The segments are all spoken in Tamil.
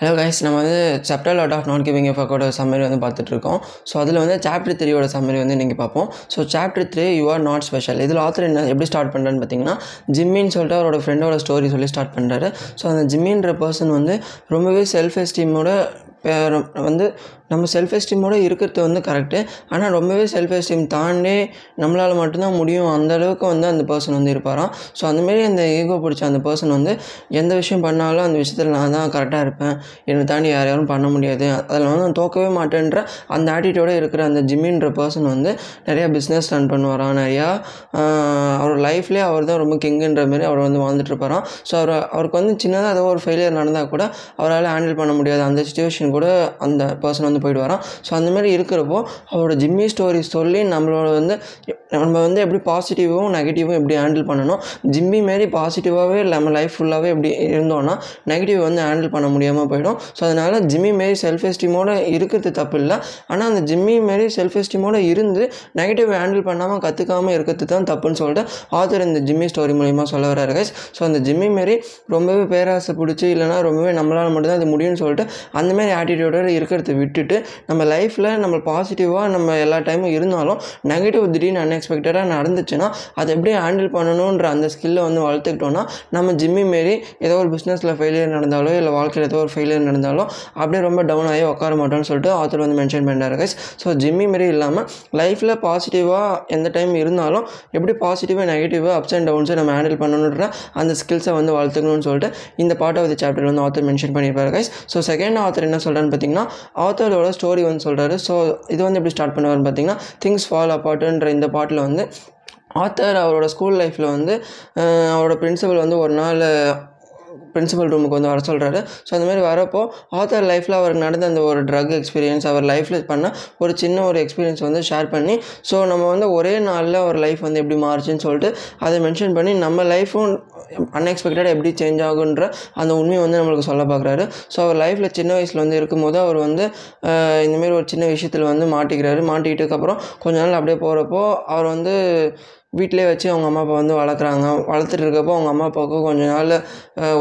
ஹலோ கைஸ் நம்ம வந்து subtle art of not giving எஃபக்கோட summary வந்து பார்த்துட்ருக்கோம் ஸோ அதில் வந்து சாப்டர் த்ரீயோட சம்மரி வந்து நீங்கள் பார்ப்போம். So chapter three you are not special இதில் ஆத்தர் என்ன எப்படி ஸ்டார்ட் பண்ணுறான்னு பார்த்தீங்கன்னா ஜிம்மின்னு சொல்லிட்டு அவரோட ஃப்ரெண்டோட ஸ்டோரி சொல்லி ஸ்டார்ட் பண்ணுறாரு ஸோ அந்த ஜிம்மின்ற பர்சன் வந்து ரொம்பவே செல்ஃப் எஸ்டீமோட வந்து நம்ம செல்ஃப் எஸ்டீமோடு இருக்கிறது வந்து கரெக்டு ஆனால் ரொம்பவே செல்ஃப் எஸ்டீம் தாண்டி நம்மளால் மட்டும்தான் முடியும். அந்த அளவுக்கு வந்து அந்த பர்சன் வந்து இருப்பாராம். ஸோ அந்தமாரி அந்த ஈகோ பிடிச்ச அந்த பர்சன் வந்து எந்த விஷயம் பண்ணாலும் அந்த விஷயத்தில் நான் தான் கரெக்டாக இருப்பேன். என்னை தாண்டி யார் யாரும் பண்ண முடியாது. அதில் வந்து நான் தோக்கவே மாட்டேன்ற அந்த ஆட்டிடியூட இருக்கிற அந்த ஜிம்மின்ற பர்சன் வந்து நிறையா பிஸ்னஸ் ரன் பண்ணுவாராம். நிறையா அவர் லைஃப்லேயே அவர் தான் ரொம்ப கிங்குன்ற மாரி அவர் வந்து வாழ்ந்துட்டு இருப்பாராம். ஸோ அவர் அவருக்கு வந்து சின்னதாக ஏதோ ஒரு ஃபெயிலியர் நடந்தால் கூட அவரால் ஹேண்டில் பண்ண முடியாது. அந்த சுச்சுவேஷன் கூட அந்த பர்சன் வந்து போயிட்டு வரான். ஸோ அந்தமாதிரி இருக்கிறப்போ அவரோட ஜிம்மி ஸ்டோரி சொல்லி நம்மளோட வந்து நம்ம வந்து எப்படி பாசிட்டிவும் நெகட்டிவும் எப்படி ஹேண்டில் பண்ணணும்? ஜிம்மி மாரி பாசிட்டிவாகவே நம்ம லைஃப் ஃபுல்லாகவே எப்படி இருந்தோன்னா நெகட்டிவ் வந்து ஹேண்டில் பண்ண முடியாமல் போயிடும். ஸோ அதனால் ஜிம்மி மாரி செல்ஃப் எஸ்டீமோடு இருக்கிறது தப்பு இல்லை. ஆனால் அந்த ஜிம்மி மாரி செல்ஃப் எஸ்டீமோடு இருந்து நெகட்டிவ் ஹேண்டில் பண்ணாமல் கற்றுக்காமல் இருக்கிறது தான் தப்புன்னு சொல்லிட்டு ஆத்தர் இந்த ஜிம்மி ஸ்டோரி மூலிமா சொல்ல வர்றாரு கைஸ் ஸோ அந்த ஜிம்மி மாரி ரொம்பவே பேராசை பிடிச்சி இல்லைனா ரொம்பவே நம்மளால் மட்டும்தான் அது முடியும்னு சொல்லிட்டு அந்தமாரி ஆட்டிடியூடோட இருக்கிறத விட்டுட்டு நம்ம லைஃப்பில் நம்ம பாசிட்டிவாக நம்ம எல்லா டைமும் இருந்தாலும் நெகட்டிவ் திடீர்னு அன்எக்ஸ்பெக்டடாக நடந்துச்சுன்னா அதை எப்படி ஹேண்டில் பண்ணணுன்ற அந்த ஸ்கில்லை வந்து வளர்த்துக்கிட்டோன்னா நம்ம ஜிம்மி மாரி ஏதோ ஒரு பிஸ்னஸில் ஃபெயிலியர் நடந்தாலோ இல்லை வாழ்க்கையில் ஏதோ ஒரு ஃபெயிலியர் நடந்தாலோ அப்படியே ரொம்ப டவுன் ஆகி உட்கார மாட்டோம்னு சொல்லிட்டு ஆத்தர் வந்து மென்ஷன் பண்ணுறாரு கைஸ் ஸோ ஜிம்மி மாரி இல்லாமல் லைஃப்பில் பாசிட்டிவாக எந்த டைம் இருந்தாலும் எப்படி பாசிட்டிவாக நெகட்டிவாக அப்ஸ் அண்ட் டவுன்ஸை நம்ம ஹேண்டில் பண்ணணுன்ற அந்த ஸ்கில்ஸை வந்து வளர்த்துக்கணும்னு சொல்லிட்டு இந்த பார்ட் ஆஃப் த சாப்டர் வந்து ஆத்தர் மென்ஷன் பண்ணியிருப்பாரு கைஸ் ஸோ செகண்ட் ஆத்தர் என்ன சொல்கிறான்னு பார்த்தீங்கன்னா ஆத்தரோட ஸ்டோரி வந்து சொல்கிறாரு ஸோ இது வந்து எப்படி ஸ்டார்ட் பண்ணுவார்னு பார்த்தீங்கன்னா திங்ஸ் ஃபால் அப்பார்ட்டுன்ற இந்த பாட்டில் வந்து ஆத்தர் அவரோட ஸ்கூல் லைஃப்பில் வந்து அவரோட பிரின்சிபல் வந்து ஒரு நாள் பிரின்சிபல் ரூமுக்கு வந்து வர சொல்கிறாரு ஸோ அந்த மாதிரி வரப்போ ஆத்தர் லைஃப்பில் அவருக்கு நடந்த அந்த ஒரு ட்ரக் எக்ஸ்பீரியன்ஸ் அவர் லைஃப்பில் பண்ண ஒரு சின்ன ஒரு எக்ஸ்பீரியன்ஸ் வந்து ஷேர் பண்ணி ஸோ நம்ம வந்து ஒரே நாளில் ஒரு லைஃப் வந்து எப்படி மாறுச்சுன்னு சொல்லிட்டு அதை மென்ஷன் பண்ணி நம்ம லைஃப்பும் அன்எக்ஸ்பெக்டடாக எப்படி சேஞ்ச் ஆகுன்ற அந்த உண்மையை வந்து நம்மளுக்கு சொல்ல பார்க்குறாரு. ஸோ அவர் லைஃப்பில் சின்ன வயசில் வந்து இருக்கும்போது அவர் வந்து இந்தமாரி ஒரு சின்ன விஷயத்தில் வந்து மாட்டிக்கிறாரு. மாட்டிக்கிட்டதுக்கப்புறம் கொஞ்ச நாள் அப்படியே போகிறப்போ அவர் வந்து வீட்டிலே வச்சு அவங்க அம்மா அப்பா வந்து வளர்க்குறாங்க. வளர்த்துட்டு இருக்கப்போ அவங்க அம்மா அப்பாவுக்கு கொஞ்ச நாள்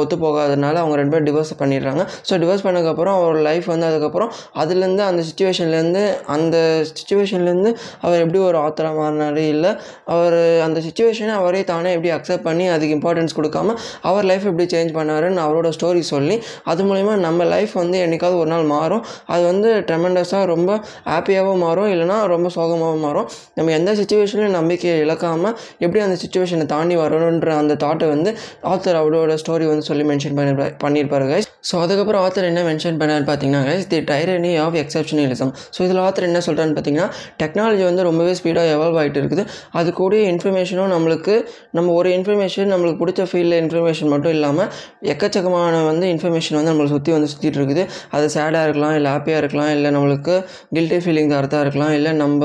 ஒத்து போகாதனால அவங்க ரெண்டு பேரும் டிவோர்ஸ் பண்ணிடுறாங்க. ஸோ டிவோர்ஸ் பண்ணதுக்கப்புறம் அவர் லைஃப் வந்து அதுக்கப்புறம் அதுலேருந்து அந்த சுச்சுவேஷன்லேருந்து அந்த சுச்சுவேஷன்லேருந்து அவர் எப்படி ஒரு ஆத்தராக மாறினார் இல்லை அவர் அந்த சுச்சுவேஷனை அவரே தானே எப்படி அக்செப்ட் பண்ணி அதுக்கு இம்பார்ட்டன்ஸ் கொடுக்காம அவர் லைஃப் எப்படி சேஞ்ச் பண்ணாருன்னு அவரோட ஸ்டோரி சொல்லி அது மூலிமா நம்ம லைஃப் வந்து என்றைக்காவது ஒரு நாள் மாறும். அது வந்து ட்ரெமெண்டஸாக ரொம்ப ஹாப்பியாகவும் மாறும் இல்லைனா ரொம்ப சோகமாகவும் மாறும். நம்ம எந்த சுச்சுவேஷன்லையும் நம்பிக்கையை இழக்காமல் இல்லாமல் எப்படி அந்த சுச்சுவேஷனை தாண்டி வரணுன்ற அந்த தாட்டை வந்து ஆத்தர் அவரோட ஸ்டோரி வந்து சொல்லி மென்ஷன் பண்ணி பண்ணியிருப்பாரு கைஸ் ஸோ அதுக்கப்புறம் ஆத்தர் என்ன மென்ஷன் பண்ணார் பார்த்தீங்கன்னா guys the tyranny of exceptionalism so இதில் ஆத்தர் என்ன சொல்கிறான்னு பார்த்தீங்கன்னா டெக்னாலஜி வந்து ரொம்பவே ஸ்பீடாக எவால்வ் ஆகிட்டு இருக்குது. அது கூடிய இன்ஃபர்மேஷனும் நம்மளுக்கு நம்ம ஒரு இன்ஃபர்மேஷன் நம்மளுக்கு பிடிச்ச ஃபீல்டில் இன்ஃபர்மேஷன் மட்டும் இல்லாமல் எக்கச்சக்கமான வந்து இன்ஃபர்மேஷன் வந்து நம்மளை சுற்றி வந்து சுற்றிட்டு இருக்குது. அது சேடாக இருக்கலாம் இல்லை ஹாப்பியாக இருக்கலாம் இல்லை நம்மளுக்கு கில்ட்டி ஃபீலிங் தரதாக இருக்கலாம் இல்லை நம்ம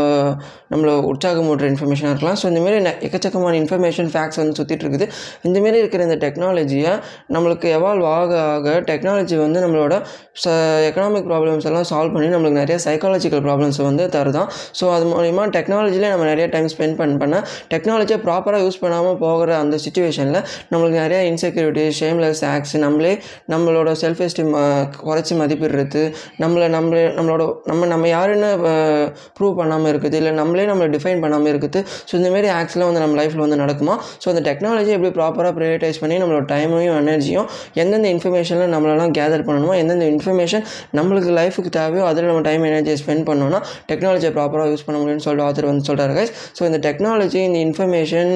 நம்மளை உற்சாகமூட்டுற இன்ஃபர்மேஷனாக இருக்கலாம். ஸோ இந்தமாரி எக்கச்சக்கமான இன்ஃபர்மேஷன் ஃபேக்ட்ஸ் வந்து சுற்றிட்டு இருக்குது. இந்தமாரி இருக்கிற இந்த டெக்னாலஜியை நம்மளுக்கு எவால்வ் ஆக ஆக டெக்னாலஜி வந்து நம்மளோட ச எக்கனாமிக் ப்ராப்ளம்ஸ் எல்லாம் சால்வ் பண்ணி நம்மளுக்கு நிறைய சைக்காலஜிக்கல் ப்ராப்ளம்ஸ் வந்து தருதான். ஸோ அது மூலிமா டெக்னாலஜியில் நம்ம நிறைய டைம் ஸ்பெண்ட் பண்ண பண்ண டெக்னாலஜியை ப்ராப்பராக யூஸ் பண்ணாமல் போகிற அந்த சுச்சுவேஷனில் நம்மளுக்கு நிறைய இன்செக்யூரிட்டி ஷேம்லெஸ் ஆக்ஸ் நம்மளே நம்மளோட செல்ஃப் எஸ்டீம் குறைச்சி மதிப்பிடுறது நம்மளை நம்மளே நம்மளோட நம்ம நம்ம யாருன்னு ப்ரூவ் பண்ணாமல் இருக்குது இல்லை நம்மளே நம்மளை டிஃபைன் பண்ணாமல் இருக்குது. ஸோ இந்தமாரி ஆக்சுவலாக வந்து நம்ம லைஃப்பில் வந்து நடக்குமா? ஸோ அந்த டெக்னாலஜி எப்படி ப்ராப்பராக ப்ரைவேட்டைஸ் பண்ணி நம்மளோட டைமையும் எனர்ஜியும் எந்தெந்த இன்ஃபர்மேஷனில் நம்மளெல்லாம் கேதர் பண்ணணுமோ எந்தெந்த இன்ஃபர்மேஷன் நம்மளுக்கு லைஃபுக்கு தேவையோ அதில் நம்ம டைம் எனர்ஜியை ஸ்பெண்ட் பண்ணோம்னா டெக்னாலஜியை ப்ராப்பராக யூஸ் பண்ண முடியும்னு சொல்லிட்டு ஆத்தர் வந்து சொல்கிறாரு கைஸ் ஸோ இந்த டெக்னாலஜி இந்த இன்ஃபர்மேஷன்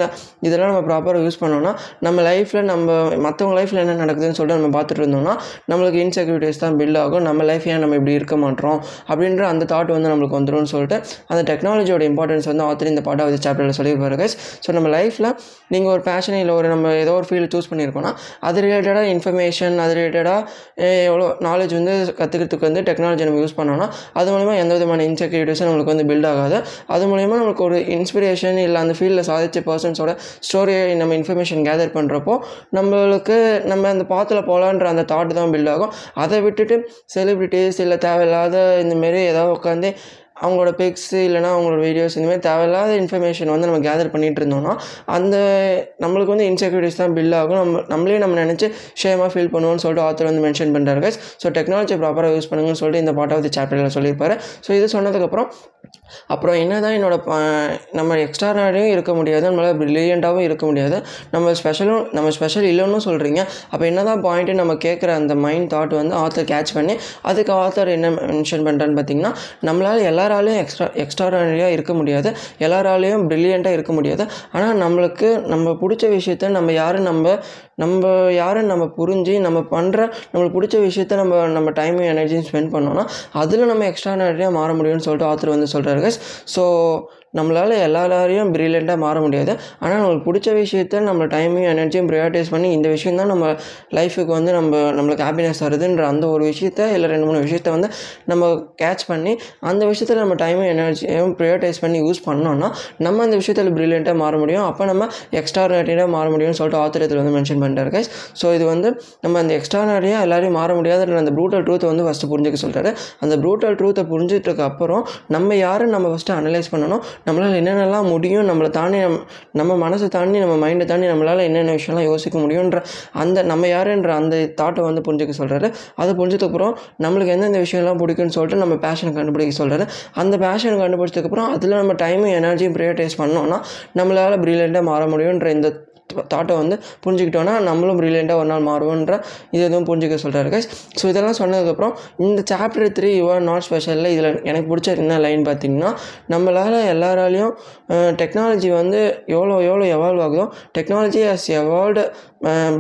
இதெல்லாம் நம்ம ப்ராப்பராக யூஸ் பண்ணோம்னா நம்ம லைஃப்பில் நம்ம மற்றவங்க லைஃப்பில் என்ன நடக்குதுன்னு சொல்லிட்டு நம்ம பார்த்துட்டு இருந்தோம்னா நம்மளுக்கு இன்செக்யூரிட்டிஸ் தான் பில்ட் ஆகும். நம்ம லைஃப் ஏன் நம்ம இப்படி இருக்க மாட்டோம்? அப்படின்ற அந்த தாட் வந்து நம்மளுக்கு வந்துடும் சொல்லிட்டு அந்த டெக்னாலஜியோட இம்பார்ட்டன்ஸ் வந்து ஆத்தர் இந்த பாட்டாவது சாப்டரில் சொல்லியிருப்பாரு கைஸ் ஸோ நம்ம லைஃப்பில் நீங்கள் ஒரு பேஷன் இல்லை ஒரு நம்ம ஏதோ ஒரு ஃபீல்டு சூஸ் பண்ணியிருக்கோன்னா அது ரிலேட்டடாக இன்ஃபர்மேஷன் அது ரிலேட்டடாக எவ்வளோ நாலேஜ் வந்து கற்றுக்கிறதுக்கு வந்து டெக்னாலஜி நம்ம யூஸ் பண்ணோன்னா அது மூலிமா எந்த விதமான இன்செக்யூரிட்டிஸும் நம்மளுக்கு வந்து பில்ட் ஆகாது. அது மூலிமா நம்மளுக்கு ஒரு இன்ஸ்பிரேஷன் இல்லை அந்த ஃபீல்டில் சாதித்த பர்சன்ஸோட ஸ்டோரியை நம்ம இன்ஃபர்மேஷன் கேதர் பண்ணுறப்போ நம்மளுக்கு நம்ம அந்த பாத்தில் போகலான்ற அந்த தாட் தான் பில்ட் ஆகும். அதை விட்டுட்டு செலிப்ரிட்டிஸ் இல்லை தேவையில்லாத இந்தமாரி ஏதாவது உட்காந்து அவங்களோட பிக்ஸ் இல்லைனா அவங்களோட வீடியோஸ் இந்தமாதிரி தேவையில்லாத இன்ஃபர்மேஷன் வந்து நம்ம கேதர் பண்ணிகிட்டு இருந்தோம்னா அந்த நம்மளுக்கு வந்து இன்செக்யூரிட்டிஸ் தான் பில் ஆகும். நம்ம நம்மளே நம்ம நினச்சி ஷேமாக ஃபீல் பண்ணுவோம்னு சொல்லிட்டு ஆத்தர் வந்து மென்ஷன் பண்ணுறாரு கைஸ் ஸோ டெக்னாலஜி ப்ராப்பராக யூஸ் பண்ணுங்கன்னு சொல்லிட்டு இந்த பார்ட் ஆஃப் தி சாப்டரில் சொல்லியிருப்பாரு. ஸோ இது சொன்னதுக்கப்புறம் அப்புறம் என்ன தான் என்னோட நம்ம எக்ஸ்ட்ரானரியும் இருக்க முடியாது நம்மளால் ப்ரில்லியண்ட்டாகவும் இருக்க முடியாது. நம்ம ஸ்பெஷலும் நம்ம ஸ்பெஷல் இல்லைன்னு சொல்கிறீங்க அப்போ என்ன தான் பாயிண்ட்டு நம்ம கேட்குற அந்த மைண்ட் தாட் வந்து ஆத்தர் கேட்ச் பண்ணி அதுக்கு ஆத்தர் என்ன மென்ஷன் பண்ணுறான்னு பார்த்தீங்கன்னா நம்மளால் எல்லா எல்லாராலையும் எக்ஸ்ட்ரா எக்ஸ்ட்ராடனரியாக இருக்க முடியாது. எல்லாராலையும் ப்ரில்லியண்ட்டாக இருக்க முடியாது. ஆனால் நம்மளுக்கு நம்ம பிடிச்ச விஷயத்த நம்ம யாரும் நம்ம நம்ம யாரும் நம்ம புரிஞ்சு நம்ம பண்ணுற நம்மளுக்கு பிடிச்ச விஷயத்த நம்ம நம்ம டைமும் எனர்ஜியும் ஸ்பெண்ட் பண்ணோம்னா அதில் நம்ம எக்ஸ்ட்ராடனரியாக மாற முடியும்னு சொல்லிட்டு ஆத்தர் வந்து சொல்கிறாரு guys. ஸோ நம்மளால் எல்லாரையும் ப்ரில்லியண்ட்டாக மாற முடியாது. ஆனால் நம்மளுக்கு பிடிச்ச விஷயத்த நம்ம டைமையும் எனர்ஜியும் ப்ரையாரிட்டைஸ் பண்ணி இந்த விஷயம் தான் நம்ம லைஃபுக்கு வந்து நம்ம நம்மளுக்கு ஹாப்பினஸ் வருதுன்ற அந்த ஒரு விஷயத்த இல்லை ரெண்டு மூணு விஷயத்த வந்து நம்ம கேட்ச் பண்ணி அந்த விஷயத்தில் நம்ம டைமும் எனர்ஜியும் ப்ரையாரிட்டைஸ் பண்ணி யூஸ் பண்ணோம்னா நம்ம அந்த விஷயத்தில் ப்ரில்லியண்ட்டாக மாற முடியும். அப்போ நம்ம எக்ஸ்ட்ரானரியாக மாற முடியும்னு சொல்லிட்டு ஆத்தர் இதில் வந்து மென்ஷன் பண்ணிட்டாரு கைஸ் ஸோ இது வந்து நம்ம அந்த எக்ஸ்ட்ரானரியாக எல்லாரையும் மாற முடியாதுன்ற அந்த ப்ரூட்டல் ட்ரூத்தை வந்து ஃபஸ்ட்டு புரிஞ்சுக்க சொல்கிறாரு அந்த ப்ரூட்டல் ட்ரூத்தை புரிஞ்சிட்டதுக்கு அப்புறம் நம்ம யாரும் நம்ம ஃபஸ்ட்டு அனலைஸ் பண்ணணும். நம்மளால் என்னென்னலாம் முடியும் நம்மளை தாண்டி நம்ம நம்ம மனசை தாண்டி நம்ம மைண்டை தாண்டி நம்மளால் என்னென்ன விஷயம்லாம் யோசிக்க முடியுன்ற அந்த நம்ம யாருன்ற அந்த தாட்டை வந்து புரிஞ்சுக்க சொல்கிறாரு அதை புரிஞ்சதுக்கப்புறம் நம்மளுக்கு எந்தெந்த விஷயம்லாம் பிடிக்கும்னு சொல்லிட்டு நம்ம பேஷனை கண்டுபிடிக்க சொல்கிறாரு அந்த பேஷனை கண்டுபிடிச்சதுக்கப்புறம் அதில் நம்ம டைமும் எனர்ஜியும் ப்ரையாரிட்டைஸ் பண்ணோம்னா நம்மளால் ப்ரில்லியண்ட்டாக மாற முடியுன்ற இந்த தாட்டை வந்து புரிஞ்சுக்கிட்டோன்னா நம்மளும் ப்ரில்லியண்ட்டாக ஒரு நாள் மாறுவோன்ற இது எதுவும் புரிஞ்சுக்க சொல்கிறாரு கைஸ் ஸோ இதெல்லாம் சொன்னதுக்கப்புறம் இந்த சாப்டர் த்ரீ யுவர் நாட் ஸ்பெஷலில் இதில் எனக்கு பிடிச்ச என்ன லைன் பார்த்தீங்கன்னா நம்மளால் எல்லாராலையும் டெக்னாலஜி வந்து எவ்வளோ எவ்வளோ எவால்வ் ஆகுதோ technology has evolved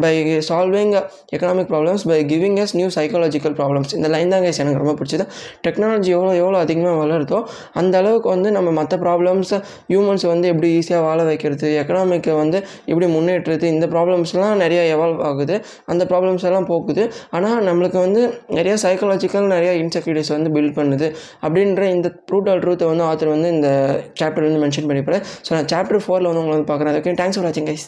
by solving economic problems by giving us new psychological problems இந்த லைன் தான் கைஸ் எனக்கு ரொம்ப பிடிச்சது. டெக்னாலஜி எவ்வளோ எவ்வளோ அதிகமாக வளருதோ அந்த அளவுக்கு வந்து நம்ம மற்ற ப்ராப்ளம்ஸ் ஹியூமன்ஸ் வந்து எப்படி ஈஸியாக வாழ வைக்கிறது எக்கனாமிக்கை வந்து எப்படி முன்னேற்றுறது இந்த ப்ராப்ளம்ஸ்லாம் நிறைய எவால்வ் ஆகுது. அந்த ப்ராப்ளம்ஸ் எல்லாம் போக்குது ஆனால் நம்மளுக்கு வந்து நிறைய சைக்காலஜிக்கல் நிறைய இன்செக்யூரிட்டிஸ் வந்து பில்ட் பண்ணுது. அப்படின்ற இந்த ப்ரூட்டல் ட்ரூத்தை வந்து ஆத்தர் வந்து இந்த சாப்டர் வந்து மென்ஷன் பண்ணியிருப்பாரு. ஸோ நான் சாப்டர் ஃபோரில் வந்து உங்களை வந்து பார்க்குறேன். ஓகே தேங்க்ஸ் ஃபார் வாட்சிங் கைஸ்